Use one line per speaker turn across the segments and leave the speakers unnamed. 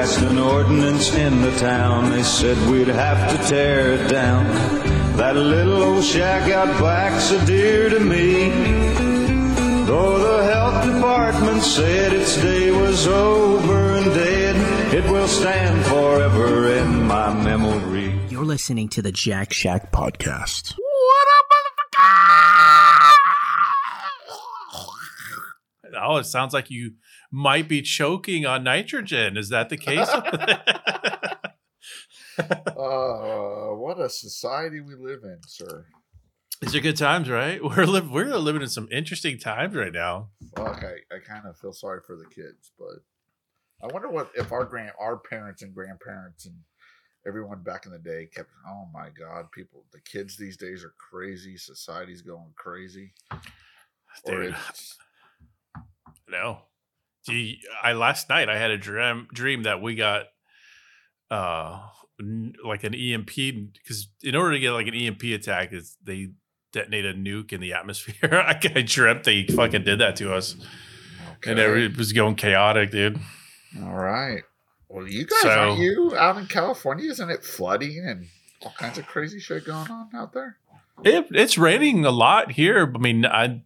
passed an ordinance in the town. They said we'd have to tear it down. That little old shack out back's so dear to me. Though the health department said its day was over and dead, it will stand forever in my memory.
You're listening to the Jack Shack podcast.
Oh, it sounds like you might be choking on nitrogen. Is that the case?
Uh, what a society we live in, sir.
These are good times, right? We're li- we're living in some interesting times right now.
Fuck, I, I kind of feel sorry for the kids, but I wonder what if our grand our parents and grandparents and everyone back in the day kept. Oh my god, people, the kids these days are crazy. Society's going crazy.
Dude, no. Gee, I last night I had a dream dream that we got uh n- like an EMP because in order to get like an EMP attack is they detonate a nuke in the atmosphere. I, I dreamt they fucking did that to us, and it was going chaotic, dude.
All right. Well, you guys
So-
aren't you out in California? Isn't it flooding and all kinds of crazy shit going on out there?
It, it's raining a lot here. I mean, I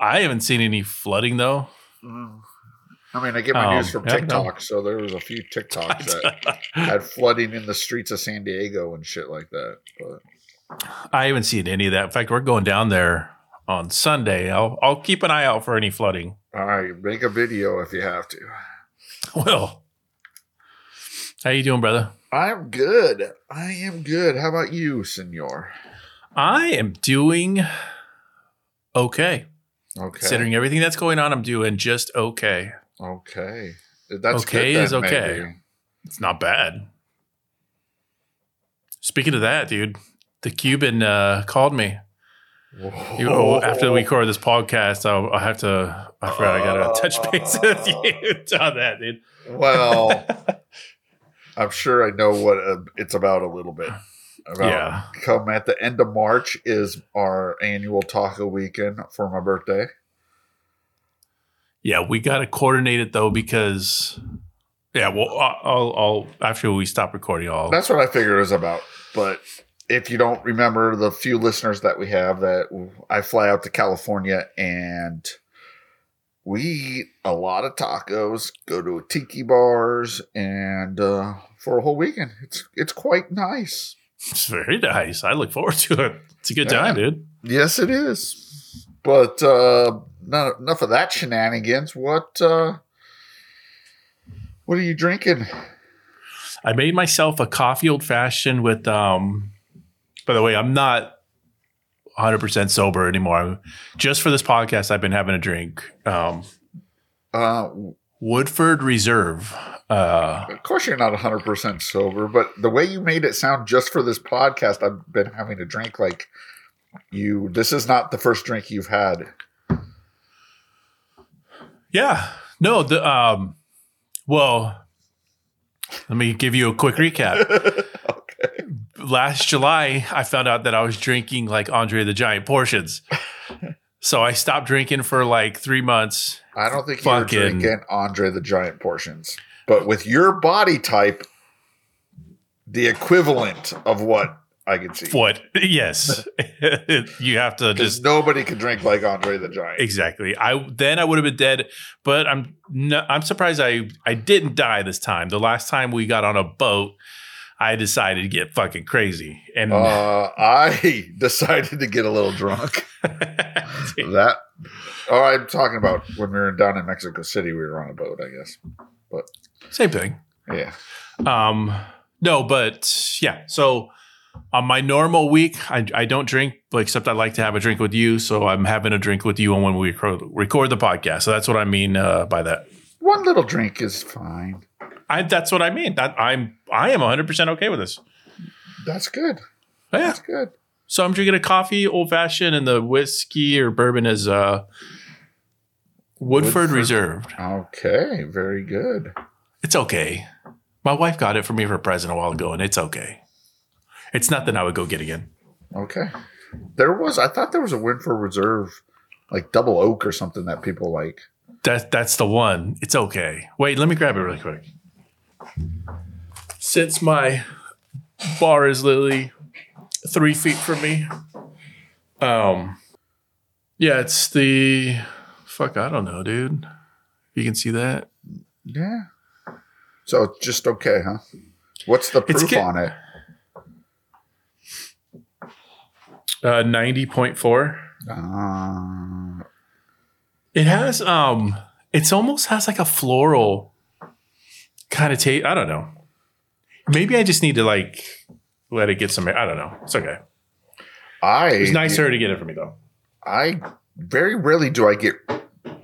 I haven't seen any flooding though.
I mean, I get my news
Um,
from
yeah, no.
TikTok, so there was a few TikToks that had flooding in the streets of San Diego and shit like that. But
I haven't seen any of that. In fact, we're going down there on Sunday. I'll I'll keep an eye out for any flooding.
all right, make a video if you have to.
Well, how you doing, brother?
I'm good. I am good. How about you, Senor?
I am doing okay.
Okay.
Considering everything that's going on, I'm doing just okay.
Okay. That's
Okay
good
is
then,
okay.
maybe.
It's not bad. Speaking of that, dude, the Cuban uh, called me. You- oh, after we record this podcast, I'll, I'll have to. I forgot I gotta touch base with you on that, dude.
Well, I'm sure I know what uh, it's about a little bit. About
Yeah.
come at the end of March is our annual taco weekend for my birthday.
Yeah, we got to coordinate it though because, yeah, well, I'll, I'll after we stop recording, I'll.
That's what I figured it was about. But if you don't remember the few listeners that we have, that I fly out to California and we eat a lot of tacos, go to tiki bars, and uh, for a whole weekend, it's it's quite nice.
It's very nice. I look forward to it. It's a good
Yeah.
time, dude.
Yes, it is. But uh, not, enough of that shenanigans. What uh, what are you drinking?
I made myself a coffee old fashioned with. um By the way, I'm not 100 percent sober anymore. Just for this podcast, I've been having a drink. Um
Uh,
Woodford Reserve. Uh,
Of course, you're not 100% sober, but the way you made it sound just for this podcast, I've been having a drink like you. This is not the first drink you've had.
yeah. No. The um. Well, let me give you a quick recap.
okay.
last July, I found out that I was drinking like Andre the Giant portions. So I stopped drinking for like three months.
I don't think you're drinking Andre the Giant portions, but with your body type, the equivalent of what I could see.
What? Yes, you have to just
nobody could drink like Andre the Giant.
exactly. I then I would have been dead, but I'm no, I'm surprised I I didn't die this time. The last time we got on a boat, I decided to get fucking crazy, and
Uh, I decided to get a little drunk. that. Oh, I'm talking about when we were down in Mexico City. We were on a boat, I guess.
Same thing.
Yeah.
Um, no, but yeah. So on my normal week, I, I don't drink, but except I like to have a drink with you. So I'm having a drink with you when we record, record the podcast. So that's what I mean uh, by that.
One little drink is fine.
I that's what I mean. That I'm I am 100 percent okay with this.
That's good.
Yeah.
That's good.
So I'm drinking a coffee, old fashioned, and the whiskey or bourbon is uh Woodford,
Woodford.
Reserved.
Okay. Very good.
It's okay. My wife got it for me for a present a while ago, and it's okay. It's nothing I would go get again.
Okay. There was, I thought there was a Woodford Reserve, like double oak or something that people like.
That that's the one. It's okay. Wait, let me grab it really quick. since my bar is literally three feet from me. Um, yeah, it's the fuck. I don't know, dude. You can see that.
Yeah. So it's just okay, huh? What's the proof
get-
on it?
Uh, ninety point four.
Uh,
It has um it's almost has like a floral kind of taste. I don't know. Maybe I just need to like let it get some I don't know. It's okay.
I
It's nicer to get it for me though.
I very rarely do I get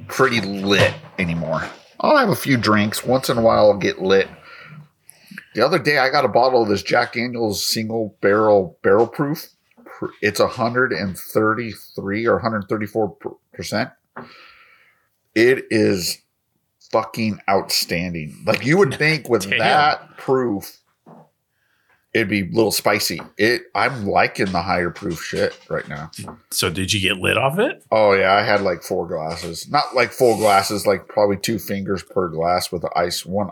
pretty lit anymore. I'll have a few drinks once in a while. I'll get lit. The other day, I got a bottle of this Jack Daniel's single barrel barrel proof. It's 133 or 134 percent. It is fucking outstanding. Like you would think with
Damn.
that proof, it'd be a little spicy. It I'm liking the higher proof shit right now.
So did you get lit off it?
Oh yeah, I had like four glasses. Not like full glasses, like probably two fingers per glass with the ice. One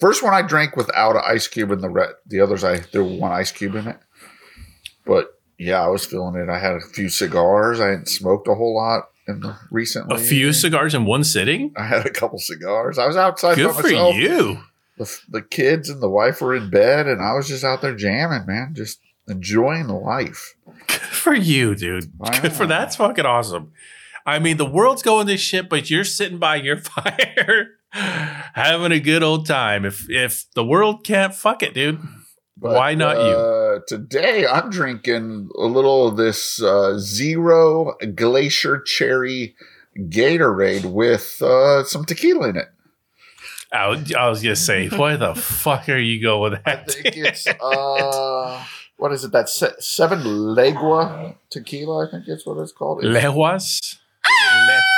first one I drank without an ice cube, in the re- the others I there threw one ice cube in it. But yeah, I was feeling it. I had a few cigars. I hadn't smoked a whole lot in the recently.
A few cigars in one sitting?
I had a couple cigars. I was outside
Good for
myself.
you.
The, the kids and the wife were in bed, and I was just out there jamming, man, just enjoying life.
Good for you, dude. Good for that's fucking awesome. I mean, the world's going to shit, but you're sitting by your fire having a good old time. If if the world can't fuck it, dude. Why not you?
uh, Today, I'm drinking a little of this uh, zero glacier cherry Gatorade with uh, some tequila in it.
I was, I was gonna say, why the fuck are you going with
I
that?
think it's uh, what is it? That se- seven legua tequila. I think it's what it's called. It's-
Leguas? Le-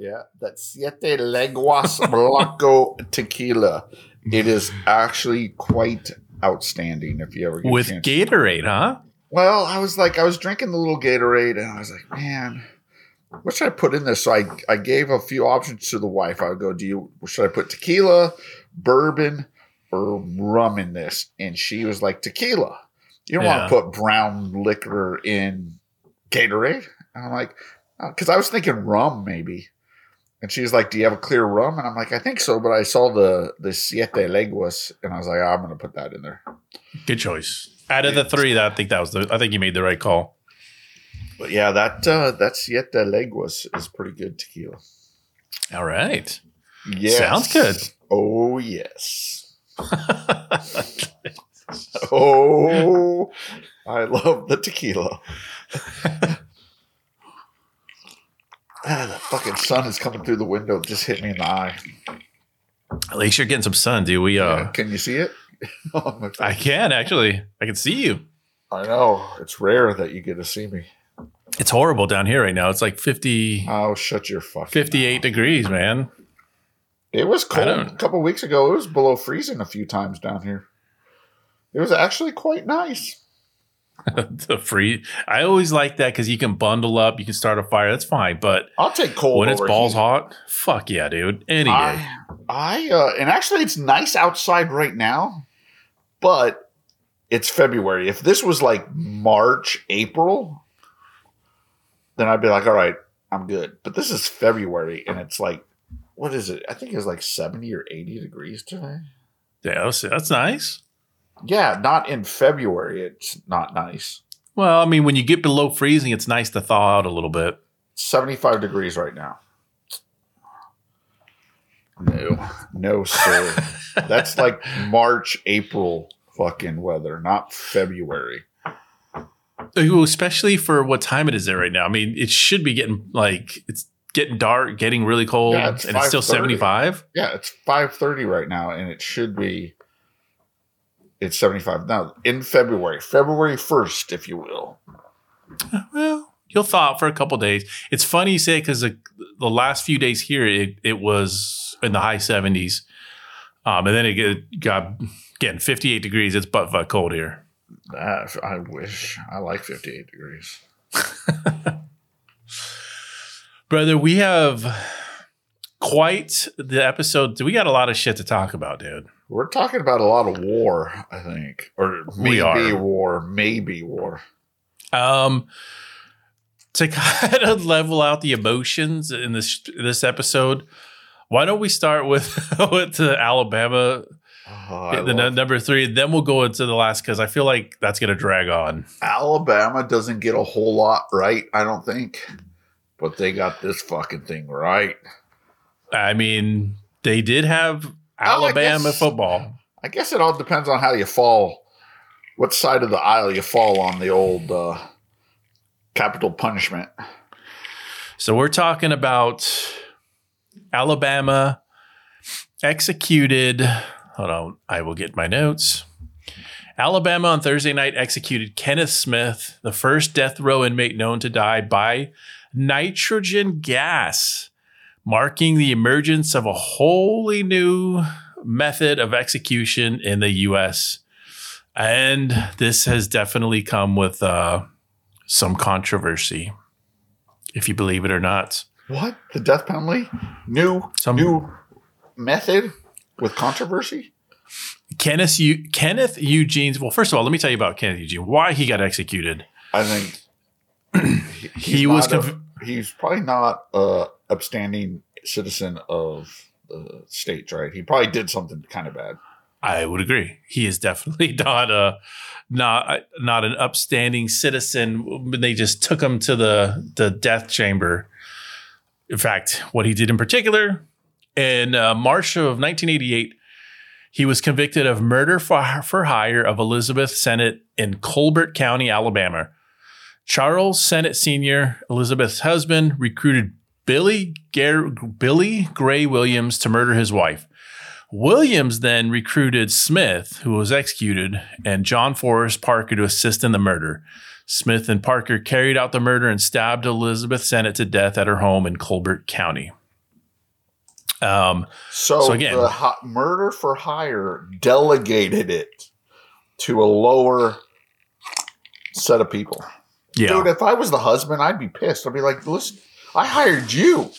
Yeah, that Siete Leguas Blanco tequila. It is actually quite outstanding. If you ever get
with
chance.
Gatorade, huh?
Well, I was like, I was drinking the little Gatorade, and I was like, man, what should I put in this? So I, I gave a few options to the wife. I would go, do you should I put tequila, bourbon, or rum in this? And she was like, tequila. You don't
Yeah.
want to put brown liquor in Gatorade. And I'm like, oh, because I was thinking rum maybe. And she's like, "Do you have a clear rum?" And I'm like, "I think so." But I saw the the Siete Leguas, and I was like, oh, "I'm going to put that in there."
Good choice. Out of the three, that I think that was the. I think you made the right call.
But yeah, that uh, that Siete Leguas is pretty good tequila.
All right.
Yes.
Sounds good.
Oh yes. Oh, I love the tequila. ah, the fucking sun is coming through the window. It just hit me in the eye.
At least you're getting some sun, dude. We uh,
Can you see it? Face.
I can actually. I can see you.
I know it's rare that you get to see me.
It's horrible down here right now. It's like 50,
Oh, shut your fucking.
58 degrees, man.
It was cold a couple weeks ago. It was below freezing a few times down here. It was actually quite nice.
the free. I always like that because you can bundle up, you can start a fire. That's fine. But
I'll take cold
when it's balls
heat.
hot, fuck yeah, dude. Any day.
I, I uh, and actually, it's nice outside right now, but it's February. If this was like March, April, then I'd be like, all right, I'm good. But this is February, and it's like, what is it? I think it's like 70 or 80 degrees today.
yeah, that's, that's nice.
Yeah, not in February. It's not nice.
Well, I mean, when you get below freezing, it's nice to thaw out a little bit.
75 degrees right now. No, no, sir. That's like March, April fucking weather, not February.
Especially for what time it is there right now. I mean, it should be getting like it's getting dark, getting really cold,
Yeah, it's
and it's still 75.
Yeah, it's 5:30 right now and it should be it's 75 now in February, February 1st if you will.
Well, you'll thaw out for a couple days. It's funny you say because the, the last few days here, it, it was in the high 70s. Um, and then it got getting 58 degrees. It's butt fuck cold here.
Ah, I wish I like 58 degrees.
Brother, we have quite the episode. We got a lot of shit to talk about, dude.
We're talking about a lot of war, I think, or maybe war, maybe war.
Um, to kind of level out the emotions in this this episode, why don't we start with with the Alabama,
Oh,
the n- number three, then we'll go into the last because I feel like that's gonna drag on.
Alabama doesn't get a whole lot right, I don't think, but they got this fucking thing right.
I mean, they did have
Oh, I
Alabama
guess-
football.
I guess it all depends on how you fall, what side of the aisle you fall on the old uh, capital punishment.
So we're talking about Alabama executed. Hold on, I will get my notes. Alabama on Thursday night executed Kenneth Smith, the first death row inmate known to die by nitrogen gas, marking the emergence of a wholly new method of execution in the U.S. And this has definitely come with uh, some controversy, if you believe it or not.
What the death penalty? New
Some-
new method with controversy.
Kenneth Eu- Kenneth Eugene's. Well, first of all, let me tell you about Kenneth Eugene. Why he got executed.
I think he-
He was
not a- he's probably not a upstanding citizen of the state, right? He probably did something kind of bad.
I would agree. He is definitely not a not not an upstanding citizen. They just took him to the the death chamber. In fact, what he did in particular in uh, March of 1988, he was convicted of murder for, for hire of Elizabeth Sennett in Colbert County, Alabama. Charles Sennett Sr., Elizabeth's husband, recruited Billy Gar- Billy Gray Williams to murder his wife. Williams then recruited Smith, who was executed, and John Forrest Parker to assist in the murder. Smith and Parker carried out the murder and stabbed Elizabeth Sennett to death at her home in Colbert County. Um,
So,
So again-
the hi- murder for hire delegated it to a lower set of people.
yeah,
Dude, if I was the husband, I'd be pissed. I'd be like, listen, I hired you.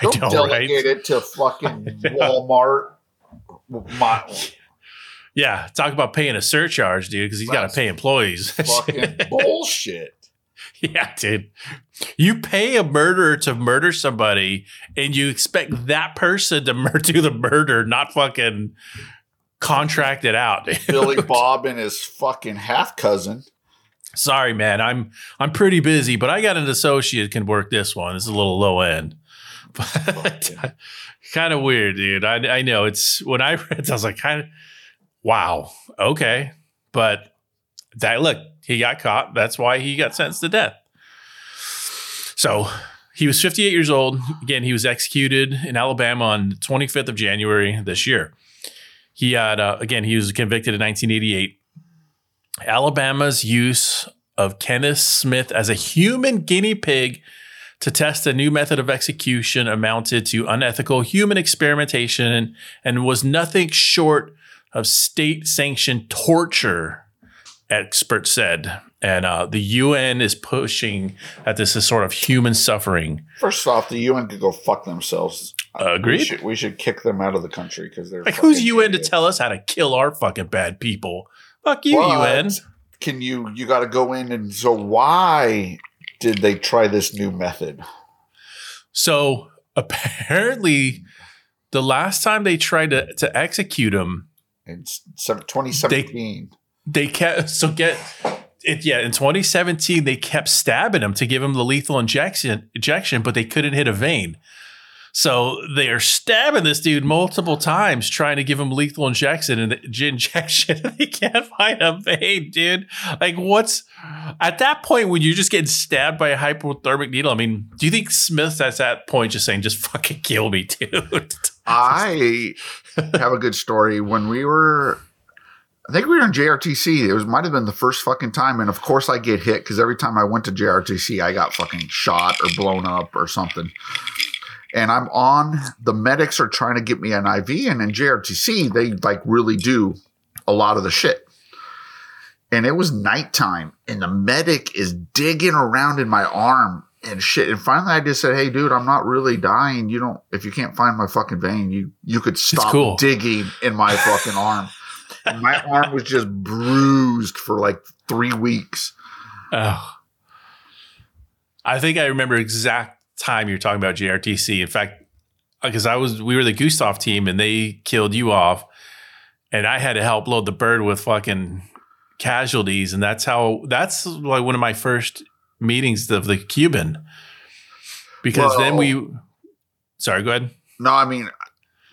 I
Don't
know,
delegate
right?
it to fucking Walmart. My,
Yeah, talk about paying a surcharge, dude, because he's got to pay employees.
fucking bullshit.
yeah, dude. You pay a murderer to murder somebody, and you expect that person to mur- do the murder, not fucking contract it out. dude.
Billy Bob and his fucking half cousin.
Sorry, man. I'm I'm pretty busy, but I got an associate can work this one. It's a little low end. But kind of weird, dude. I I know it's when I read I was like kind of wow, okay. But that look, he got caught. That's why he got sentenced to death. So he was 58 years old. Again, he was executed in Alabama on the 25th of January this year. He had uh, again, he was convicted in 1988. Alabama's use of Kenneth Smith as a human guinea pig to test a new method of execution amounted to unethical human experimentation and, was nothing short of state sanctioned torture, experts said. And uh, the UN is pushing that this is sort of human suffering.
First off, the UN could go fuck themselves.
Agreed.
We should, we should kick them out of the country because they're
Like, who's UN to tell us how to kill our fucking bad people? Fuck you,
But
UN.
Can you? You got to go in and so why did they try this new method?
So apparently, the last time they tried to, to execute him,
In 2017,
they kept so get it yeah in 2017 they kept stabbing him to give him the lethal injection injection but they couldn't hit a vein. So they are stabbing this dude multiple times trying to give him lethal injection and injection they can't find a vein dude. Like what's at that point when you're just getting stabbed by a hypothermic needle i mean do you think smith's at that point just saying just fucking kill me dude.
I have a good story. When we were, I think we were in JRTC. It was might have been the first fucking time, and of course I get hit because every time I went to JRTC, I got fucking shot or blown up or something. And I'm on. The medics are trying to get me an IV, and in JRTC they like really do a lot of the shit. And it was nighttime, and the medic is digging around in my arm and shit. And finally, I just said, "Hey, dude, I'm not really dying. You don't. If you can't find my fucking vein, you you could stop
cool.
digging in my fucking arm." My arm was just bruised for like three weeks.
Oh. I think I remember exact time you're talking about JRTC. In fact, because I was we were the Gustav team and they killed you off, and I had to help load the bird with fucking casualties, and that's how that's like one of my first meetings of the Cuban. Because then we, sorry, go ahead.
No, I mean,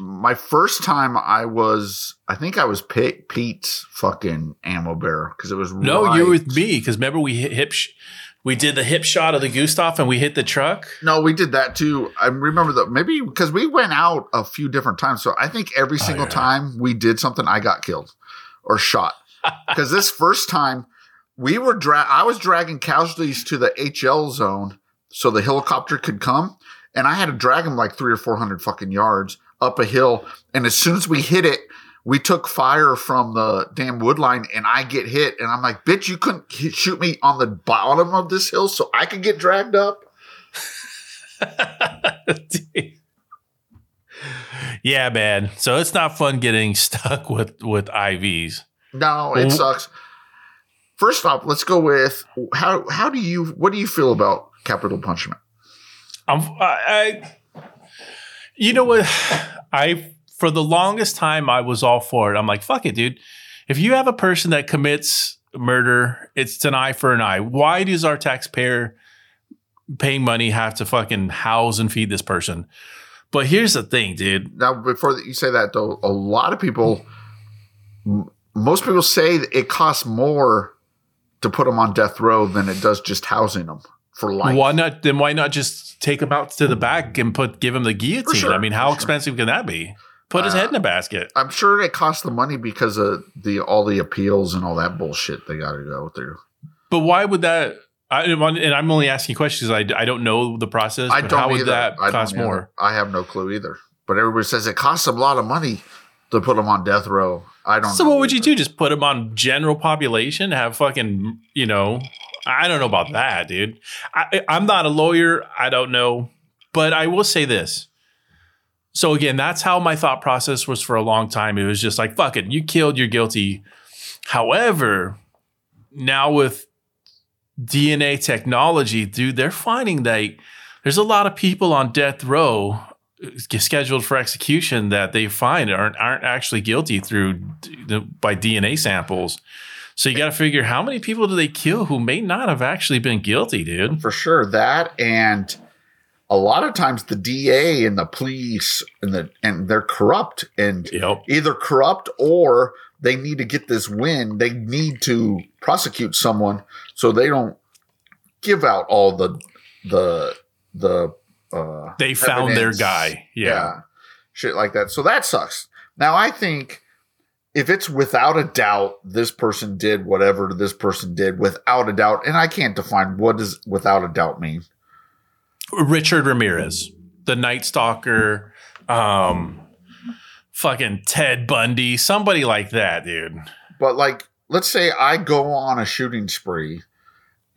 my first time I was, I think I was Pete, Pete's fucking ammo bearer because it was
No,
right-
you with me because remember we hit hip, sh- we did the hip shot of the Gustav and we hit the truck.
No, we did that too. I remember that maybe because we went out a few different times. So I think every oh, single
yeah.
time we did something, I got killed or shot. Because this first time we were dra- I was dragging casualties to the HL zone so the helicopter could come, and I had to drag them like three or four hundred fucking yards up a hill. And as soon as we hit it, we took fire from the damn wood line, and I get hit, and I'm like, "Bitch, you couldn't hit- shoot me on the bottom of this hill so I could get dragged up."
yeah, man. So it's not fun getting stuck with with IVs.
No, it
Well-
sucks. First off, let's go with how how do you what do you feel about capital punishment?
I'm I, I you know what I for the longest time I was all for it. I'm like, fuck it, dude. If you have a person that commits murder, it's an eye for an eye. Why does our taxpayer paying money have to fucking house and feed this person? But here's the thing, dude.
Now, before you say that though, a lot of people, most people say it costs more to put them on death row than it does just housing them for life.
Why not? Then why not just take him out to the back and put give him the guillotine?
sure,
I mean, how
sure.
expensive can that be? Put his
Uh,
head in a basket.
I'm sure it costs the money because of the all the appeals and all that bullshit they got to go through.
But why would that? I, and I'm only asking questions. I, I don't know the process.
I don't
how would
either.
that
I
cost
either.
more?
I have no clue either. But everybody says it costs them a lot of money to put them on death row. I don't.
So what would you do? Just put him on general population? Have fucking you know? I don't know about that, dude. I, I'm not a lawyer. I don't know, but I will say this. So again, that's how my thought process was for a long time. It was just like, fuck it, you killed, you're guilty. However, now with DNA technology, dude, they're finding that there's a lot of people on death row uh, scheduled for execution that they find aren't aren't actually guilty through the, by DNA samples. So you got to figure how many people do they kill who may not have actually been guilty, dude.
for sure that and a lot of times the DA and the police and the and they're corrupt and
Yep.
either corrupt or they need to get this win. They need to prosecute someone so they don't give out all the the the uh
They found their
evidence.
guy. Yeah.
Shit like that. So that sucks. Now I think if it's without a doubt this person did whatever this person did without a doubt, and I can't define what does without a doubt mean.
Richard Ramirez, the Night Stalker, um, fucking Ted Bundy, somebody like that, dude.
But like, let's say I go on a shooting spree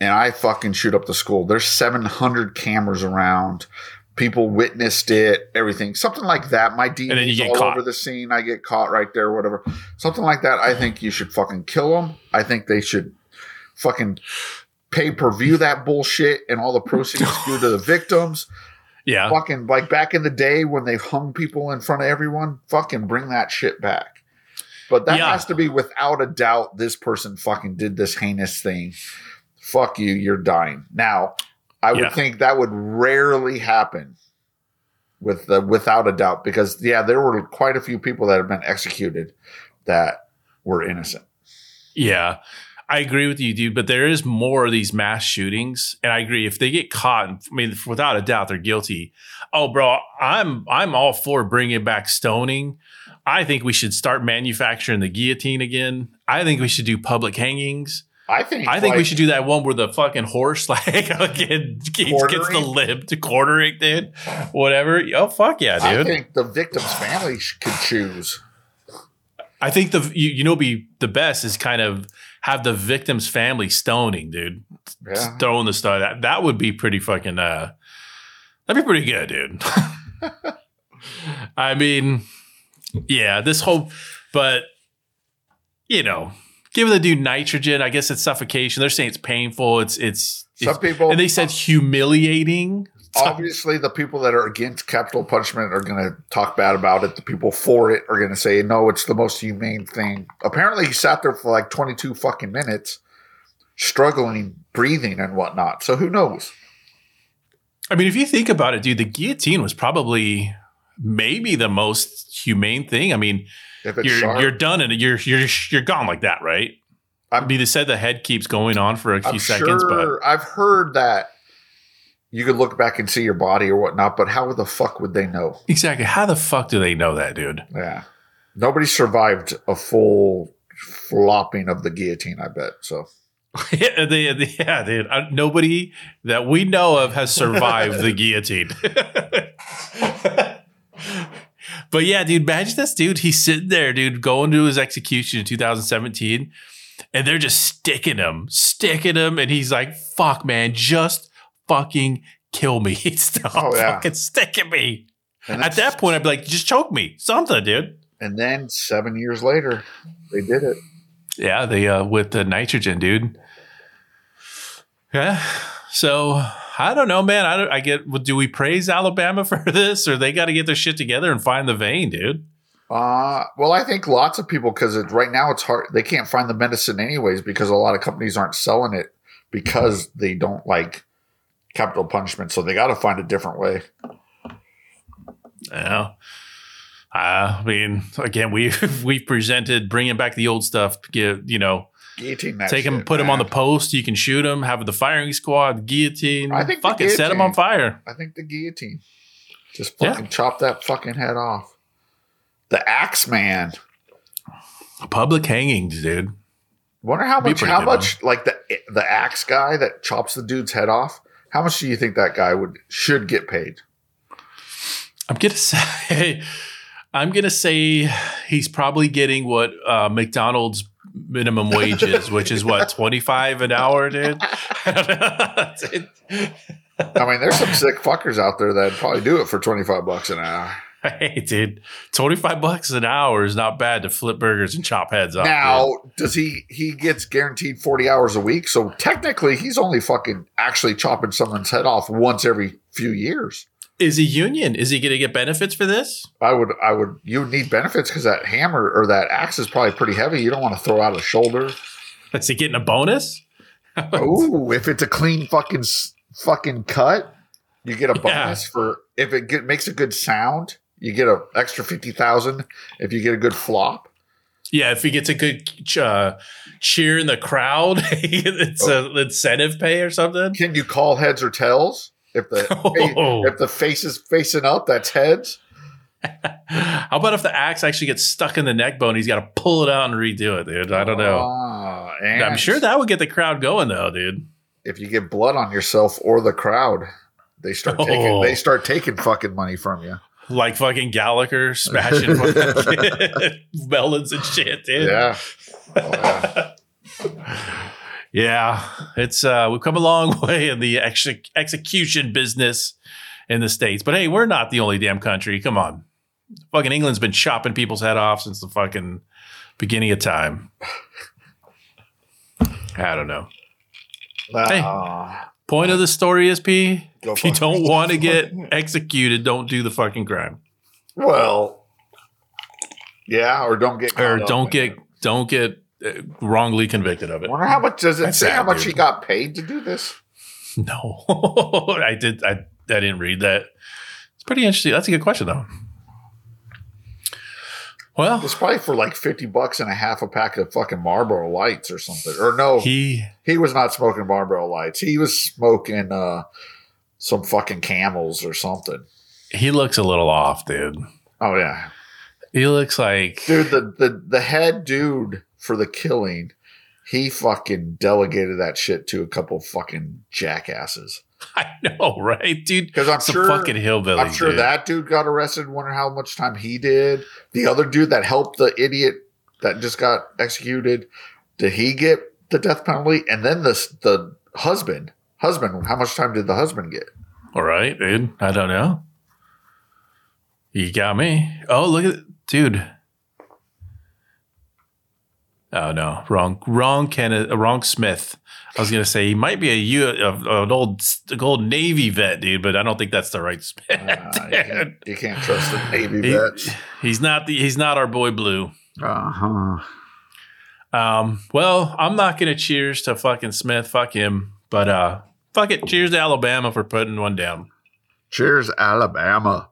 and I fucking shoot up the school. There's 700 cameras around. People witnessed it, everything. Something like that. My
then you get
all
caught.
over the scene. I get caught right there, whatever. Something like that. I think you should fucking kill them. I think they should fucking pay per view that bullshit and all the proceeds go to the victims.
Yeah.
Fucking like back in the day when they hung people in front of everyone, fucking bring that shit back. But that
Yeah.
has to be without a doubt this person fucking did this heinous thing. Fuck you, you're dying. Now, I would
Yeah.
think that would rarely happen with the without a doubt because yeah, there were quite a few people that have been executed that were innocent.
Yeah. I agree with you, dude, but there is more of these mass shootings, and I agree. If they get caught, I mean, without a doubt, they're guilty. Oh, bro, I'm I'm all for bringing back stoning. I think we should start manufacturing the guillotine again. I think we should do public hangings.
I think
I think we should do that one where the fucking horse like again gets, gets the lip to quartering, dude. Whatever. Oh fuck yeah, dude.
I think the victim's family could choose.
I think the you, you know be the best is kind of have the victim's family stoning, dude.
Yeah.
Throwing the stuff. That that would be pretty fucking uh that'd be pretty good, dude. I mean, yeah, this whole but you know, giving the dude nitrogen, I guess it's suffocation. They're saying it's painful. It's it's,
Some
it's
people
and they said humiliating.
obviously the people that are against capital punishment are going to talk bad about it. The people for it are going to say no, it's the most humane thing. Apparently, he sat there for like 22 fucking minutes, struggling, breathing, and whatnot. So who knows?
I mean, if you think about it, dude, the guillotine was probably maybe the most humane thing. I mean, you're
sharp,
you're done and you're you're you're gone like that, right? I mean, they said the head keeps going on for a few
I'm
seconds, but
I've heard that you could look back and see your body or whatnot, but how the fuck would they know?
exactly how the fuck do they know that, dude?
Yeah, nobody survived a full flopping of the guillotine. I bet so.
yeah, they, they- yeah, dude. Uh, nobody that we know of has survived the guillotine. but yeah, dude, imagine this dude. He's sitting there, dude, going to his execution in 2017, and they're just sticking him, sticking him, and he's like, "Fuck, man, just fucking kill me. Stop
Oh, yeah.
fucking sticking me." At that point, I'd be like, "Just choke me, something, dude."
and then seven years later, they did it.
Yeah, they uh with the nitrogen, dude. Yeah. So I don't know, man. I don't, I get. well, Do we praise Alabama for this, or they got to get their shit together and find the vein, dude?
Uh, well, I think lots of people because right now it's hard. They can't find the medicine anyways because a lot of companies aren't selling it because they don't like capital punishment. So they got to find a different way.
Yeah. I mean, again, we we've presented bringing back the old stuff. Get you know,
Guillotine that
take
shit,
put him on the post. You can shoot him. Have the firing squad, guillotine.
I think
fuck it, set him on fire.
I think the guillotine. Just
Yeah.
chop that fucking head off. The axe man.
Public hangings, dude.
Wonder how much. How much? Like the the axe guy that chops the dude's head off. How much do you think that guy would should get paid?
I'm gonna say, I'm gonna say he's probably getting what uh, McDonald's minimum wages, which is what 25 an hour, dude.
I mean, there's some sick fuckers out there that probably do it for twenty five bucks an hour.
hey, dude, 25 bucks an hour is not bad to flip burgers and chop heads off.
Now, does he he gets guaranteed 40 hours a week? So technically he's only fucking actually chopping someone's head off once every few years.
Is he union? Is he gonna get benefits for this?
I would I would you would need benefits because that hammer or that axe is probably pretty heavy. You don't want to throw out a shoulder.
Is he getting a bonus?
Ooh, if it's a clean fucking fucking cut, you get a
Yeah.
bonus for if it get, makes a good sound. You get an extra fifty thousand if you get a good flop.
Yeah, if he gets a good uh, cheer in the crowd, it's
Oh.
a incentive pay or something.
Can you call heads or tails? If the
Oh.
if the face is facing up, that's heads.
How about if the axe actually gets stuck in the neck bone? He's got to pull it out and redo it, dude. I don't know.
Ah,
I'm sure that would get the crowd going, though, dude.
if you get blood on yourself or the crowd, they start taking
Oh.
they start taking fucking money from you.
Like fucking Gallagher smashing fucking melons and shit, dude.
Yeah. Oh, yeah.
Yeah, it's uh we've come a long way in the ex- execution business in the states. But hey, we're not the only damn country. Come on, fucking England's been chopping people's head off since the fucking beginning of time. I don't know. Hey.
Ah,
Point of the story is P. If you don't want to get executed, don't do the fucking crime,
well, yeah, or don't get
or don't get
it.
don't get uh, wrongly convicted of it.
wonder how much does it
That's
say how much
dude.
he got paid to do this?
No, I did. I I didn't read that. It's pretty interesting. That's a good question, though. Well,
It's probably for like fifty bucks and a half a pack of fucking Marlboro Lights or something. Or no, he,
he
was not smoking Marlboro Lights. He was smoking uh some fucking Camels or something.
he looks a little off, dude.
Oh yeah,
He looks like
dude. The the the head dude for the killing, he fucking delegated that shit to a couple fucking jackasses.
I know, right, dude?
Because I'm
Some
sure
fucking hillbilly.
I'm sure
dude.
that dude got arrested. Wonder how much time he did. The other dude that helped the idiot that just got executed, did he get the death penalty, and then the the husband husband. How much time did the husband get?
All right, dude. I don't know. You got me. Oh, look at dude. Oh no, wrong, wrong Kenneth, uh, wrong Smith. I was gonna say he might be a U, uh, an old, old Navy vet, dude, but I don't think that's the right Smith.
Uh, you, can't, you can't trust the Navy
He-
vets.
he's not the, he's not our boy Blue.
Uh huh.
Um, well, I'm not gonna cheers to fucking Smith. Fuck him. But uh, fuck it. Cheers to Alabama for putting one down.
Cheers, Alabama.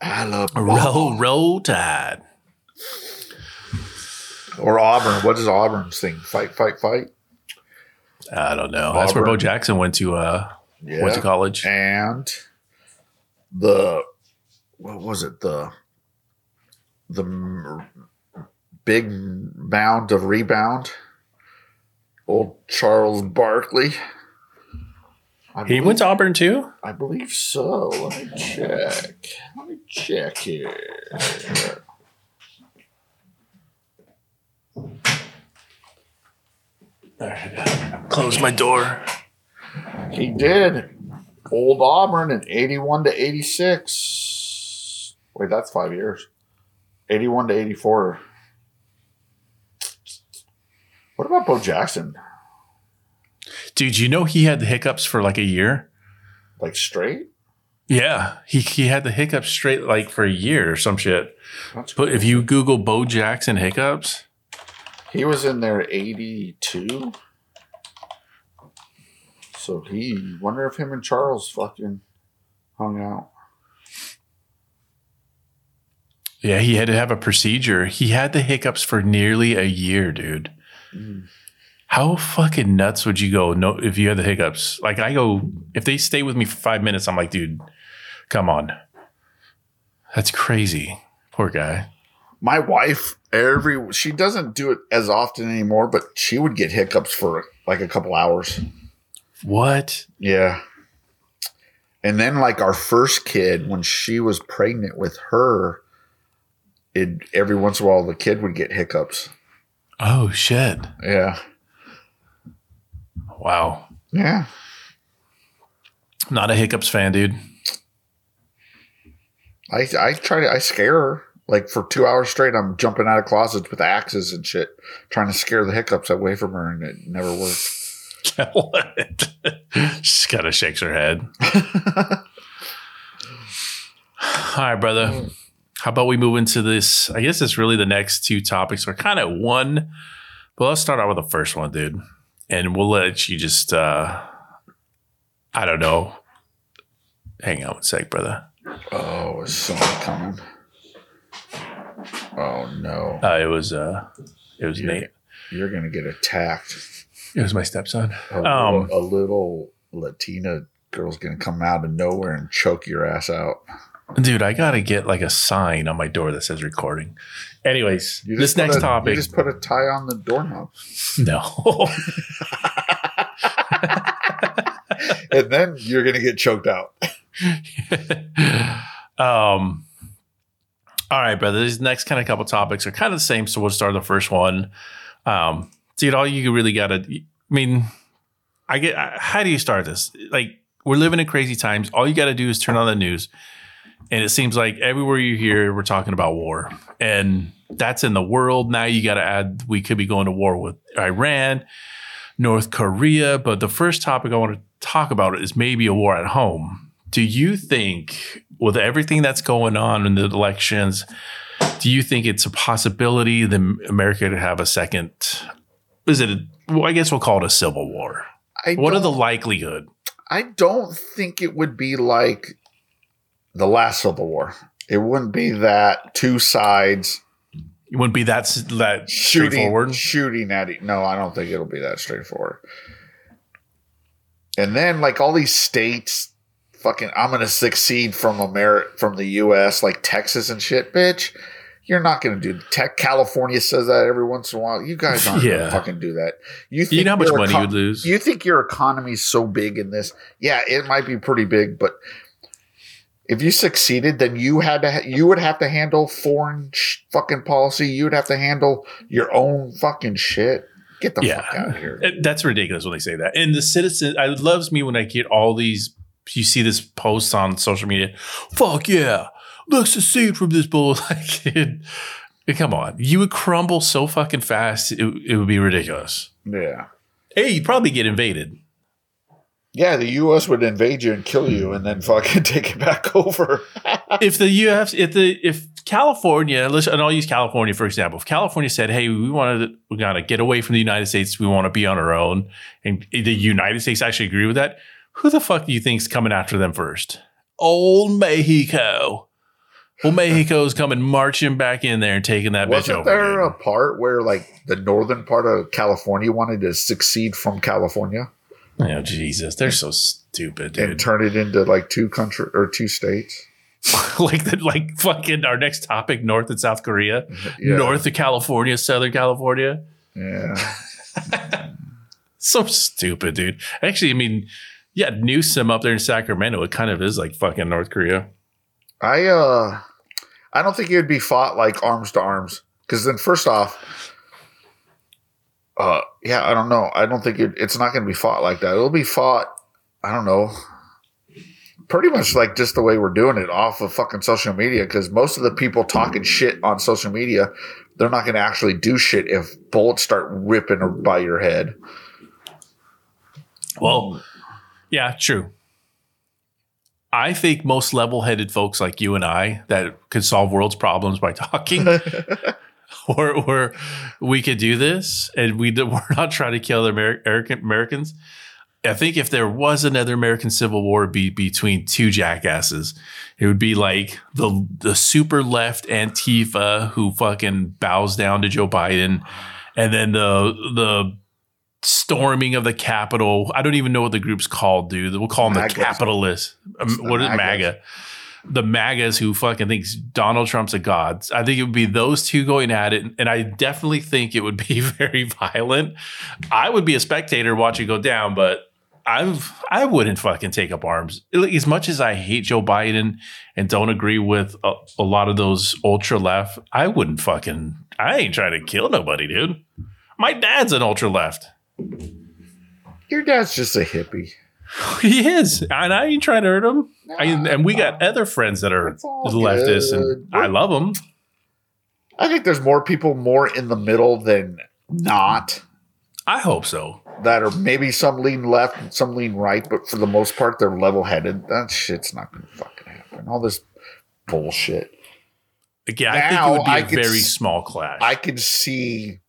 Alabama.
Roll, roll tide.
Or Auburn. What is Auburn's thing? Fight, fight, fight.
I don't know. That's where Bo Jackson went to. Uh,
Yeah.
went to college.
and the what was it the the big mound of rebound old charles barkley I
He
believe,
went to Auburn too.
i believe so let me check let me check here
Close my door.
he did old auburn in 81 to 86 wait that's five years 81 to 84 what about bo jackson
Dude, you know he had the hiccups for like a year?
like straight
Yeah. He he had the hiccups straight like for a year or some shit.
That's
But if you Google Bo Jackson hiccups,
he was in there 82 so he wonder if him and charles fucking hung out
yeah, he had to have a procedure. He had the hiccups for nearly a year, dude. Mm. How fucking nuts would you go no if you had the hiccups? Like I go if they stay with me for five minutes, I'm like, dude, come on. That's crazy. Poor guy.
My wife every she doesn't do it as often anymore but she would get hiccups for like a couple hours
What?
Yeah. And then like our first kid, when she was pregnant with her, it every once in a while the kid would get hiccups.
Oh shit.
Yeah.
Wow.
Yeah.
Not a hiccups fan, dude.
I I try to I scare her. Like for two hours straight, I'm jumping out of closets with axes and shit, trying to scare the hiccups away from her, and it never worked.
what? She kind of shakes her head. All right, brother. How about we move into this? I guess it's really the next two topics are kind of one, but let's start out with the first one, dude. And we'll let you just, uh, I don't know. Hang on one sec, brother.
Oh, is someone coming? Oh no,
Uh, it was, uh, it was
You're-
Nate.
you're gonna get attacked.
It was my stepson.
A,
Um,
little, a little Latina girl's gonna come out of nowhere and choke your ass out.
Dude, I gotta get like a sign on my door that says recording. Anyways, this next
a-
topic.
You just put a tie on the doorknob,
no.
and then you're gonna get choked out.
um all right brother these next kind of couple topics are kind of the same so we'll start the first one. Um dude all you really gotta i mean i get how do you start this? Like we're living in crazy times. All you gotta do is turn on the news and it seems like everywhere you hear we're talking about war and that's in the world now. You gotta add we could be going to war with iran north korea but the first topic i want to talk about is maybe a war at home do you think with everything that's going on in the elections do you think it's a possibility that america could have a second is it a, well, i guess we'll call it a civil war
I
what are the likelihood
I don't think it would be like the last Civil War. It wouldn't be that two sides
it wouldn't be that that
shooting
straightforward
shooting at it. No, I don't think it'll be that straightforward. And then like all these states fucking I'm gonna succeed from America from the US, like Texas and shit, bitch. You're not gonna do tech California says that every once in a while. You guys aren't
Yeah.
gonna fucking do that. You
you know how much money
econ-
you lose
you think your economy's so big in this? Yeah, it might be pretty big, but if you succeeded, then you had to ha- you would have to handle foreign sh- fucking policy. You would have to handle your own fucking shit. Get the
Yeah.
fuck out of here.
That's ridiculous when they say that. And the citizen, it loves me when I get all these. You see this post on social media. Fuck yeah, let's secede from this bull. Like, it, come on, you would crumble so fucking fast. It, it would be ridiculous.
Yeah.
Hey, you'd probably get invaded.
Yeah, the U.S. would invade you and kill you, and then fucking take it back over.
if the US, if the if California, let's and I'll use California for example. If California said, "Hey, we want to, we got to get away from the United States. We want to be on our own," and the United States actually agree with that, who the fuck do you think's coming after them first? Old Mexico. Well, Mexico's coming marching back in there and taking that bitch
Wasn't
over.
there a part where like the northern part of California wanted to succeed from California
oh Jesus, they're so stupid,
and
dude.
turn it into like two country or two states?
like the like fucking our next topic, North and South Korea,
Yeah.
North of California, Southern California.
Yeah.
So stupid, dude. Actually, I mean, yeah, Newsom up there in Sacramento, it kind of is like fucking North Korea.
I uh I don't think it would be fought like arms to arms. Because then first off uh yeah I don't know. I don't think it, it's not going to be fought like that. It'll be fought I don't know pretty much like just the way we're doing it off of fucking social media. Because most of the people talking shit on social media they're not going to actually do shit if bullets start ripping by your head.
Well, yeah, true. I think most level-headed folks like you and I that could solve world's problems by talking, or or we could do this, and we we're not trying to kill the Amer- American Americans. I think if there was another American Civil War, be between two jackasses. It would be like the the super left Antifa who fucking bows down to Joe Biden, and then the the storming of the Capitol. I don't even know what the group's called, dude. We'll call them the capitalists. Um, what is. MAGA? The MAGAs who fucking thinks Donald Trump's a god. I think it would be those two going at it, and I definitely think it would be very violent. I would be a spectator watching it go down, but I've I wouldn't fucking take up arms. As much as I hate Joe Biden and don't agree with a, a lot of those ultra left, I wouldn't fucking. I ain't trying to kill nobody, dude. My dad's an ultra left.
Your dad's just a hippie
He is, and I ain't trying to hurt him. I, and we got other friends that are leftists, and
good.
I love them.
I think there's more people more in the middle than not
I hope so.
that are maybe some lean left and some lean right, but for the most part, they're level headed. That shit's not going to fucking happen. All this bullshit.
Again, I think it would be
I
a
could
very small clash.
I can see,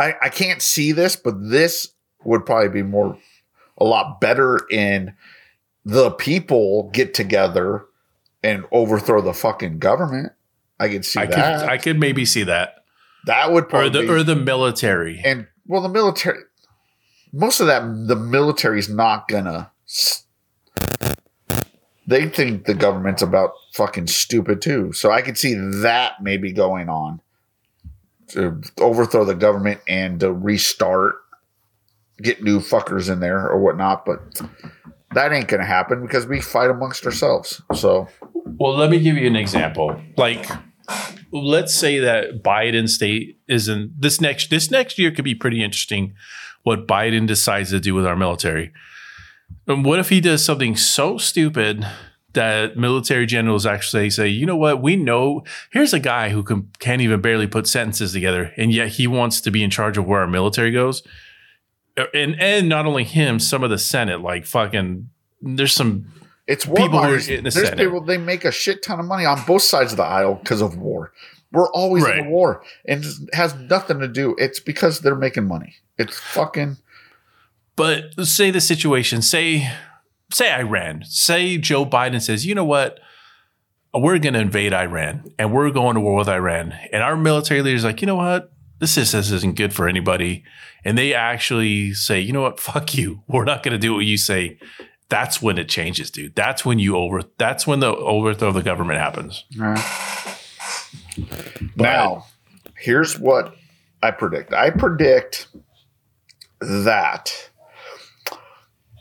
I, I can't see this, but this would probably be more, a lot better in the people get together and overthrow the fucking government. I could see
I could,
that.
I could maybe see that,
that would
or
probably
the or the military.
and well, the military, most of that, the military's not gonna. They think the government's about fucking stupid too. So I could see that maybe going on to overthrow the government and to restart, get new fuckers in there or whatnot. But that ain't gonna happen because we fight amongst ourselves. So
Well, let me give you an example. Like, let's say that Biden state isn't this next this next year could be pretty interesting. What Biden decides to do with our military, and what if he does something so stupid that military generals actually say, you know what, we know here's a guy who can, can't even barely put sentences together, and yet he wants to be in charge of where our military goes. Uh, and and not only him, some of the Senate, like fucking, there's some
It's war
People who are in the Senate.
There's
Senate.
people they make a shit ton of money on both sides of the aisle because of war. We're always in
Right.
a war, and it has nothing to do. It's because they're making money. It's fucking
But say the situation, say say Iran, say Joe Biden says, you know what, we're going to invade Iran and we're going to war with Iran, and our military leaders like, you know what, this is this isn't good for anybody, and they actually say, you know what, fuck you, we're not going to do what you say. That's when it changes, dude. That's when you over. That's when the overthrow of the government happens.
now. Here's what I predict. I predict that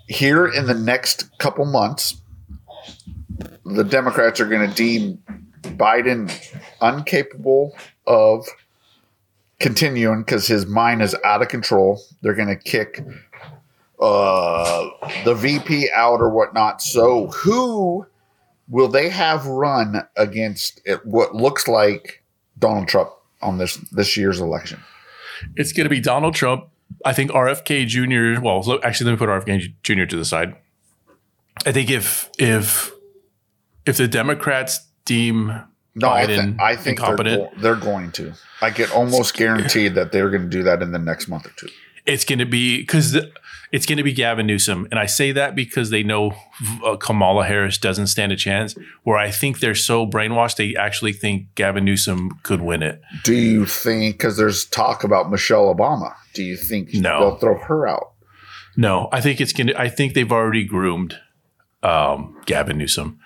here in the next couple months, the Democrats are going to deem Biden incapable of continuing because his mind is out of control. They're going to kick uh, the VP out or whatnot. So, who will they have run against it, what looks like Donald Trump on this this year's election?
It's going to be Donald Trump. I think RFK Jr. Well, actually, let me put RFK Jr. to the side. I think if if if the Democrats deem
No, I,
Biden
think I think they're, go- they're going to. I get almost guaranteed that they're going to do that in the next month or two.
it's going to be because it's going to be Gavin Newsom, and I say that because they know uh, Kamala Harris doesn't stand a chance. Where I think they're so brainwashed, they actually think Gavin Newsom could win it.
Do you think because there's talk about Michelle Obama? Do you think
No.
they'll throw her out?
No, I think it's gonna. I think they've already groomed um, Gavin Newsom.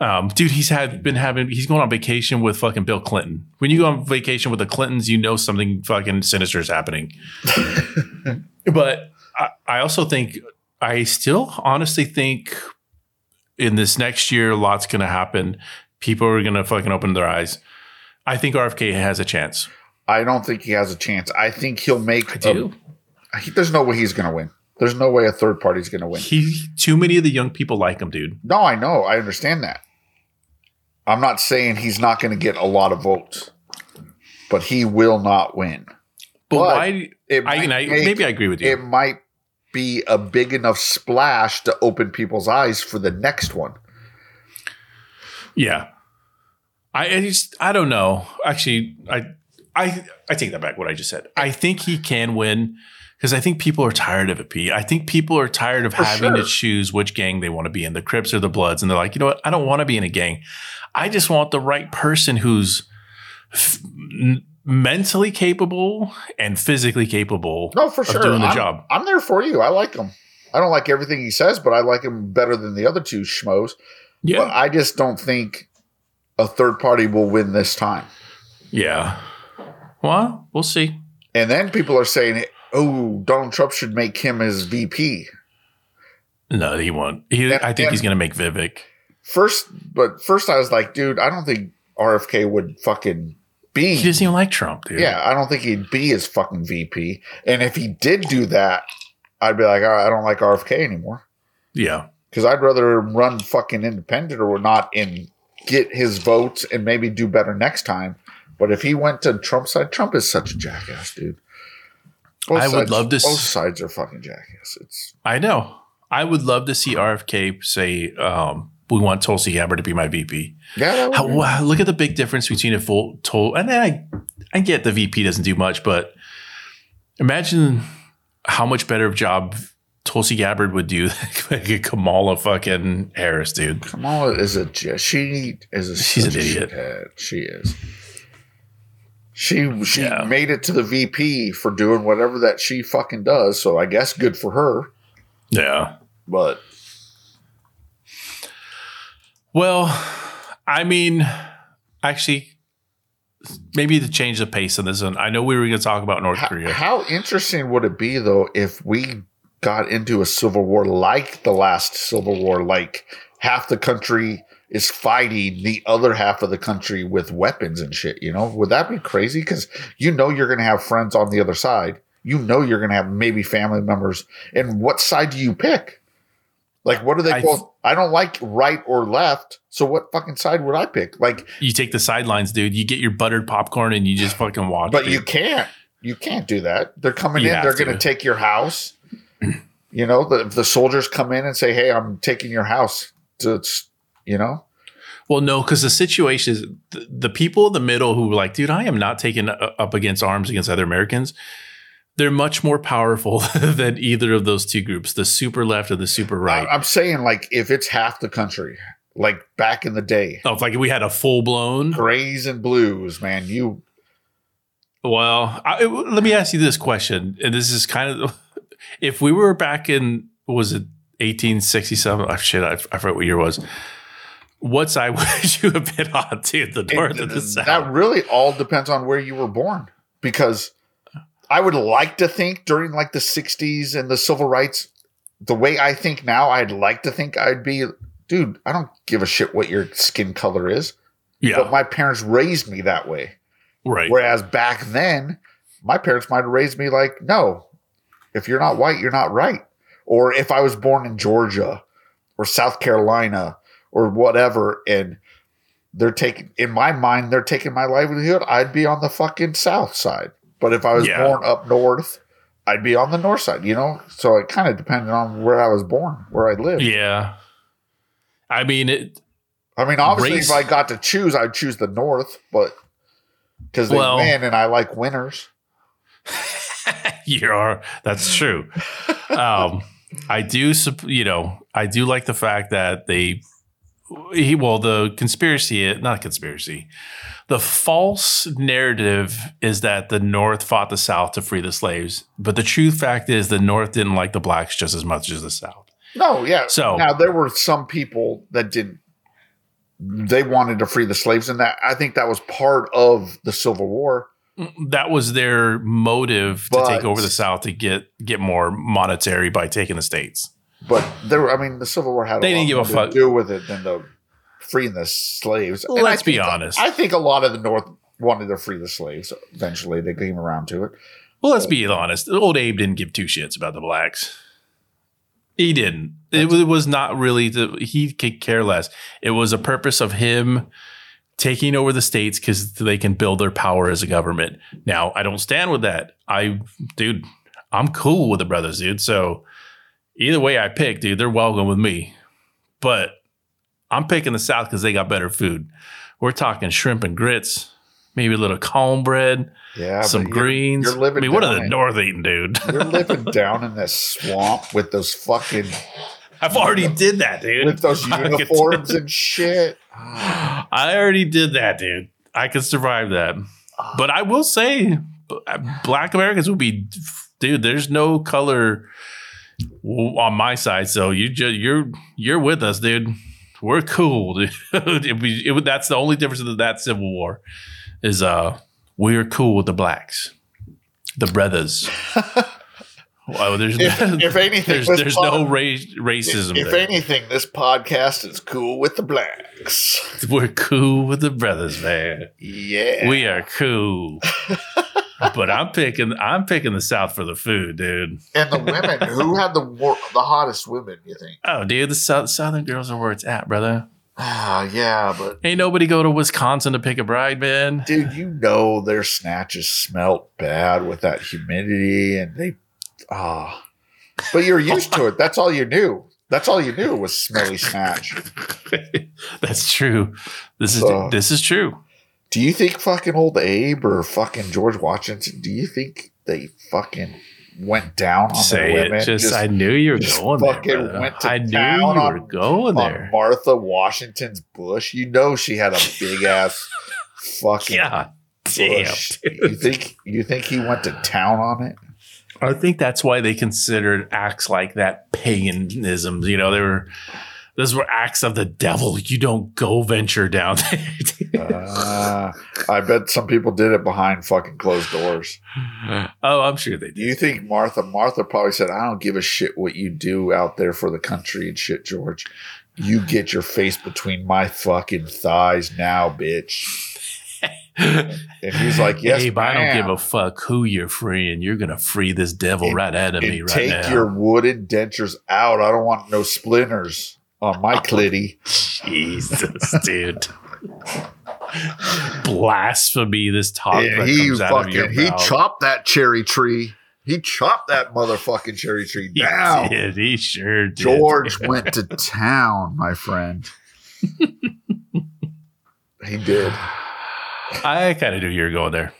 Um, dude, he's had been having. He's going on vacation with fucking Bill Clinton. When you go on vacation with the Clintons, you know something fucking sinister is happening. but I, I also think I still honestly think in this next year, a lot's going to happen. People are going to fucking open their eyes. I think RFK has a chance.
I don't think he has a chance. I think he'll make.
I do.
A, he, there's no way he's going to win. There's no way a third party's going to win.
He too many of the young people like him, dude.
No, I know. I understand that. I'm not saying he's not going to get a lot of votes, but he will not win.
But,
But
why?
It
I,
might
and I
make-
maybe I agree with you.
it might be a big enough splash to open people's eyes for the next one.
Yeah. I, I just I don't know. Actually, I I I take that back what I just said. I think he can win because I think people are tired of it, Pete. I think people are tired of
For
having to choose which gang they want to be in, the Crips or the Bloods, and they're like, you know what? I don't want to be in a gang. I just want the right person who's f- mentally capable and physically capable
No, for
of
sure.
doing the
I'm,
job.
I'm there for you. I like him. I don't like everything he says, but I like him better than the other two schmoes. But
Yeah,
I just don't think a third party will win this time.
yeah. Well, we'll see.
And then people are saying, "Oh, Donald Trump should make him his VP."
No, he won't. He,
And-
I think he's going to make Vivek.
First, but first I was like, "Dude, I don't think RFK would fucking be."
He doesn't even like Trump, dude.
yeah, I don't think he'd be his fucking VP. And if he did do that, I'd be like, "All right, I don't like RFK anymore."
Yeah.
because I'd rather run fucking independent or not and get his votes and maybe do better next time. But if he went to Trump's side, Trump is such a jackass, dude. Both
I would love to s-
Both sides are fucking jackass. It's
I know. I would love to see RFK say, um, we want Tulsi Gabbard to be my VP.
yeah.
How, wow, look at the big difference between a full Tul and I I get the VP doesn't do much, but imagine how much better of a job Tulsi Gabbard would do than like a Kamala fucking Harris, dude.
Kamala is a she is a
She's an idiot.
She is. She she
Yeah.
made it to the VP for doing whatever that she fucking does. So I guess good for her.
Yeah.
But
Well, I mean, actually, maybe to change the pace of this one, I know we were going to talk about North
How,
Korea.
how interesting would it be though if we got into a civil war like the last civil war, like half the country is fighting the other half of the country with weapons and shit? You know, would that be crazy? Because you know you're going to have friends on the other side. You know you're going to have maybe family members, and what side do you pick? Like, what do they
I-
both? I don't like right or left. So what fucking side would I pick? Like,
you take the sidelines, dude. You get your buttered popcorn and you just fucking watch.
But
dude.
you can't. You can't do that. They're coming
You
in. They're going to take your house. you know, the, the soldiers come in and say, "Hey, I'm taking your house." To, it's- you know,
Well, no, because the situation is the, the people in the middle who were like, dude, I am not taking uh, up against arms against other Americans. They're much more powerful than either of those two groups, the super left or the super right.
I, am saying like if it's half the country, like back in the day,
oh, if like we had a full blown.
grays and blues, man, you
Well, I, let me ask you this question, and this is kind of if we were back in was it 1867? Oh, shit, I, I forgot what year it was. What side would you have been on, to the north or the south?
that really all depends on where you were born because I would like to think during like the 60s and the civil rights the way I think now I'd like to think I'd be dude I don't give a shit what your skin color is
yeah,
but my parents raised me that way
right.
whereas back then my parents might have raised me like, no, if you're not white, you're not right. Or if I was born in Georgia or South Carolina or whatever, and they're taking, in my mind, they're taking my livelihood, I'd be on the fucking South side. But if I was
Yeah.
born up north, I'd be on the north side, you know? So it kind of depended on where I was born, where I lived.
Yeah. I mean, it,
I mean, obviously,
Race-
if I got to choose, I'd choose the north, but because they
Well-
win and I like winners.
you are that's true um i do you know i do like the fact that they he well the conspiracy not conspiracy the false narrative is that the north fought the south to free the slaves but the true fact is the north didn't like the blacks just as much as the south
No, yeah.
So-
now there were some people that didn't. They wanted to free the slaves, and that I think that was part of the Civil War.
that was their motive to take over the south to get get more monetary by taking the states
But there, I mean, the Civil War had
They
a
didn't
lot
give a fuck.
to do with it than the freeing the slaves. And
Let's be honest.
I think a lot of the North wanted to free the slaves. Eventually, they came around to it.
Well, let's be honest. Old Abe didn't give two shits about the blacks. He didn't. It was, it was not really the. He could care less. It was a purpose of him taking over the states because they can build their power as a government. Now, I don't stand with that. I, dude, I'm cool with the brothers, dude. So either way I pick, dude, they're welcome with me. But I'm picking the South because they got better food. We're talking shrimp and grits, maybe a little cornbread
Yeah,
some
you're-
greens.
You're living.
I mean, what are the
in-
North eating, dude?
You're living down in this swamp with those fucking
I've already did that, dude.
with those uniforms and shit.
I already did that, dude. I could survive that.
Ah.
But I will say, Black Americans will be, dude. There's no color on my side, so you just you're you're with us, dude. We're cool, dude. it, it, that's the only difference in that Civil War is uh we're cool with the blacks, the brothers. well, there's
If, if anything,
there's there's
pod-
no race, racism.
If
there.
anything, this podcast is cool with the blacks.
We're cool with the brothers, man.
Yeah,
We are cool. but I'm picking I'm picking the South for the food, dude.
and the women who had the war, the hottest women. You think?
Oh, dude, the South, Southern girls are where it's at, brother.
Ah, yeah, but
Ain't nobody go to Wisconsin to pick a bride, man.
dude, you know their snatches smelt bad with that humidity, and they ah. But you're used to it. That's all you knew. That's all you knew was smelly snatch.
That's true. This is this is true.
Do you think fucking old Abe or fucking George Washington? Do you think they fucking went down on
Say
the women?
it. Just, I knew you were
just
going there.
fucking
brother.
went to
I knew you were
on-
going
on
there.
Martha Washington's bush. You know she had a big ass fucking
God damn.
You think you think he went to town on it?
I think that's why they considered acts like that paganism. You know, they were those were acts of the devil. You don't go venture down there.
Uh, I bet some people did it behind fucking closed doors.
oh, I'm sure they did.
you think Martha? Martha probably said, "I don't give a shit what you do out there for the country and shit, George. You get your face between my fucking thighs now, bitch." And he's like, "Yes,
Abe, I don't give a fuck who you're freeing. You're gonna free this devil
And-
right out of me right
take
now.
your wooden dentures out. I don't want no splinters on my clitty."
Jesus, dude. Blasphemy! This talk
Yeah, he
comes out of your
fucking he
mouth.
chopped that cherry tree. He chopped that motherfucking cherry tree
He
down.
did. He sure did.
George went to town, my friend. he did.
I kind of knew you were going there.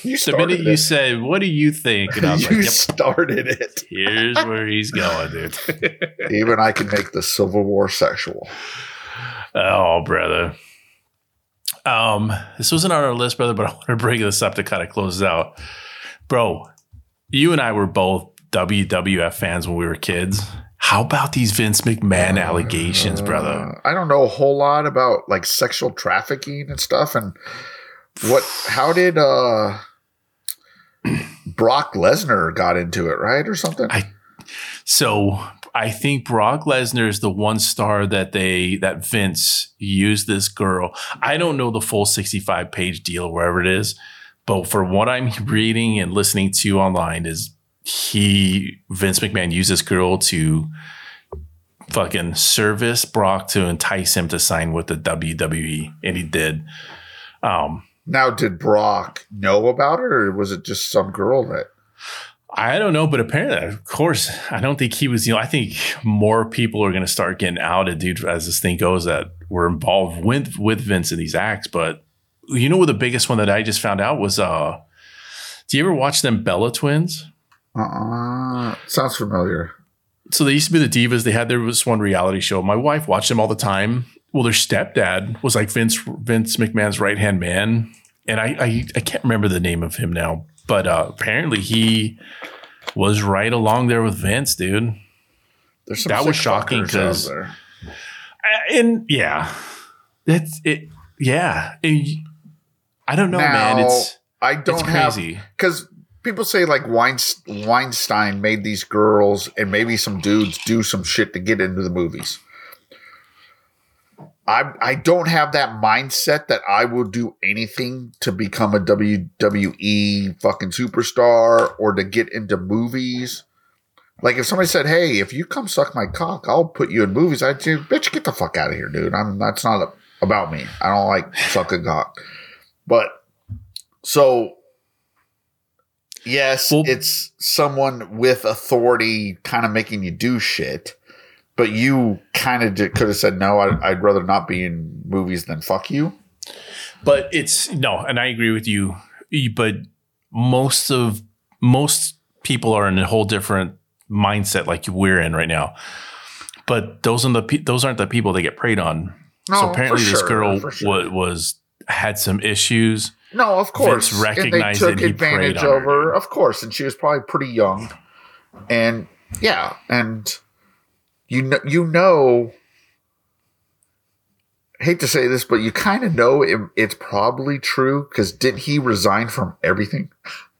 You started
minute you said, "What do you think?" and I was
you
like, "Yep,
started it.
here's where he's going, dude."
Even I can make the Civil War sexual.
Oh, brother. Um, this wasn't on our list, brother, but I want to bring this up to kind of close it out. Bro, you and I were both WWF fans when we were kids. How about these Vince McMahon allegations, brother?
Uh, I don't know a whole lot about like sexual trafficking and stuff. And what? How did uh Brock Lesnar got into it, right, or something?
I- So I think Brock Lesnar is the one star that they that Vince used this girl. I don't know the full 65 page deal wherever it is, But for what I'm reading and listening to online, is he Vince McMahon used this girl to fucking service Brock to entice him to sign with the WWE, and he did. Um,
Now, did Brock know about it, or was it just some girl that?
I don't know, but apparently, of course, I don't think he was. You know, I think more people are going to start getting outed, dude, as this thing goes that were involved with with Vince in these acts. But you know, what the biggest one that I just found out was, uh, do you ever watch them Bella twins?
Uh, sounds familiar.
So they used to be the divas. They had there was one reality show. My wife watched them all the time. Well, their stepdad was like Vince Vince McMahon's right hand man, and I, I I can't remember the name of him now, but uh, apparently he was right along there with Vince, dude.
There's some
That was shocking
fuckers out
'cause-
there.
Uh, And yeah, that's it. Yeah, And I don't know, man. It's
I don't have
crazy.
because people say like Weinstein made these girls and maybe some dudes do some shit to get into the movies. I I don't have that mindset that I will do anything to become a WWE fucking superstar or to get into movies. Like if somebody said, "Hey, if you come suck my cock, I'll put you in movies," I'd say, "Bitch, get the fuck out of here, dude. I'm that's not a, about me. I don't like sucking cock." But so yes,
Well-
it's someone with authority kind of making you do shit. But you kind of could have said no. I'd, I'd rather not be in movies than fuck you.
but it's no, and I agree with you. But most of most people are in a whole different mindset, like we're in right now. But those are the pe- those aren't the people they get preyed on.
No,
so oh,
for
apparently, this
sure,
girl
sure.
wa- was had some issues.
No, of course.
Vince recognized
and they
he
took advantage
on
of
her,
her, of course. And she was probably pretty young. And yeah, and you know, you know, hate to say this, but you kind of know it, it's probably true because didn't he resign from everything?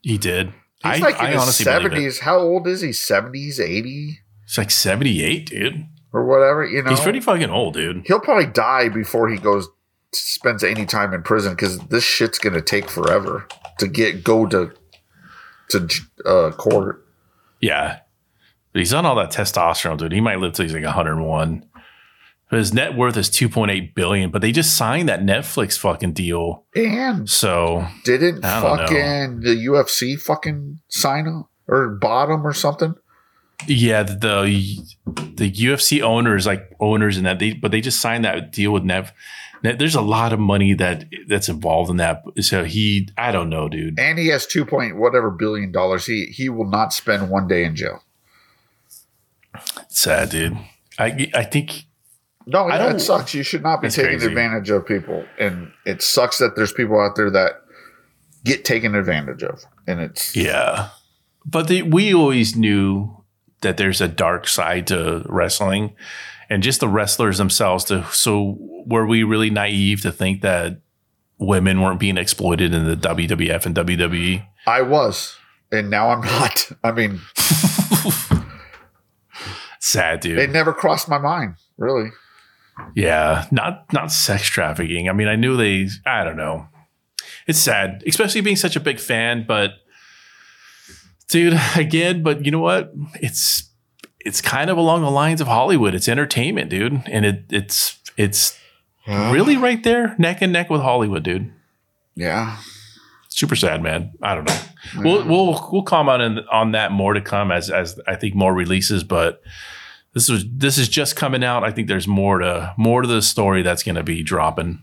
He did.
He's
I,
like in
I
his
honestly believe it.
seventies. How old is he? Seventies, eighty,
He's like seventy eight, dude.
or whatever. You know,
He's pretty fucking old, dude.
he'll probably die before he goes spends any time in prison because this shit's gonna take forever to get go to to uh, court.
Yeah. But he's on all that testosterone, dude. He might live till he's like 101. But his net worth is 2.8 billion, but they just signed that Netflix fucking deal.
And
So
didn't
don't know.
fucking the UFC fucking sign up or bottom or something?
yeah, the the UFC owners, like owners in that, they but they just signed that deal with Nev. There's a lot of money that that's involved in that. So he, I don't know, dude.
And he has two point whatever billion dollars. He he will not spend one day in jail.
Sad, dude. I I think
No,
I don't-
it sucks. You should not be taking
crazy.
advantage of people, and it sucks that there's people out there that get taken advantage of, and it's
Yeah. But the, we always knew that there's a dark side to wrestling and just the wrestlers themselves. To, so were we really naive to think that women weren't being exploited in the WWF and? WWE?
I was, and now I'm not. I mean,
Sad, dude.
it never crossed my mind, really.
yeah. Not, not sex trafficking. I mean, I knew they, I don't know. It's sad, especially being such a big fan, but dude, again, but you know what? It's, it's kind of along the lines of Hollywood. It's entertainment, dude. And it, it's, it's really right there, neck and neck with Hollywood, dude.
Yeah.
Super sad, man. I don't know. We'll we'll we'll comment on, on that more to come as as I think more releases, but this was this is just coming out. I think there's more to more to the story that's going to be dropping.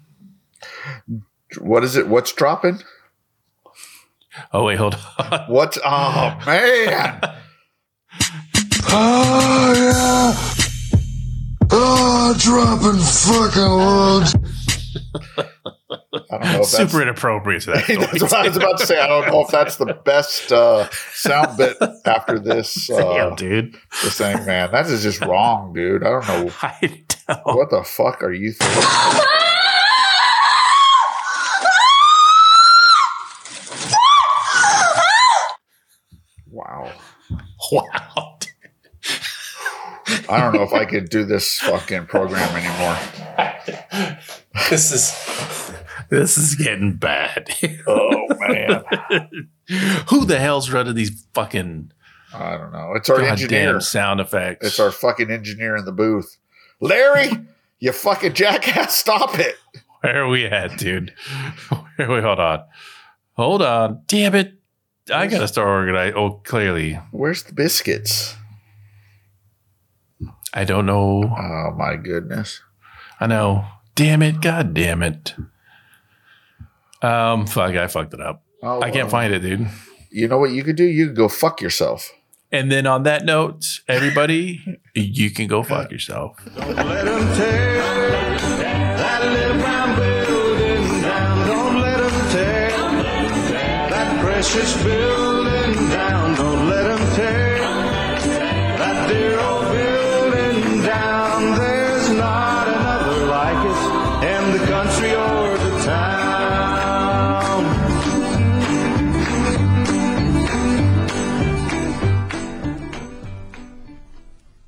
What is it? What's dropping?
Oh wait, hold on.
What's oh man.
Oh, yeah. Oh, dropping fucking loads.
I don't know if that's,
Super inappropriate to that.
that's what I was about to say. I don't know if that's the best uh, sound bit after this.
Damn,
Uh,
dude.
this thing, man. That is just wrong, dude. I don't know
I don't.
what the fuck are you thinking. Wow.
Wow.
I don't know if I could do this fucking program anymore.
This is this is getting bad.
Oh man,
Who the hell's running these fucking
I don't know. It's our engineer.
sound effects?
It's our fucking engineer in the booth. Larry, you fucking jackass, stop it.
Where are we at, dude? Where we hold on. Hold on. Damn it. I gotta start organizing. Oh, clearly.
Where's the biscuits?
I don't know.
Oh my goodness.
I know. Damn it. God damn it. Um, fuck, I fucked it up.
Oh,
I can't
well.
find it, dude.
You know what you could do? You could go fuck yourself.
And then on that note, everybody, you can go fuck yourself.
Don't let 'em tear that little brown building down. Don't let 'em tear that precious building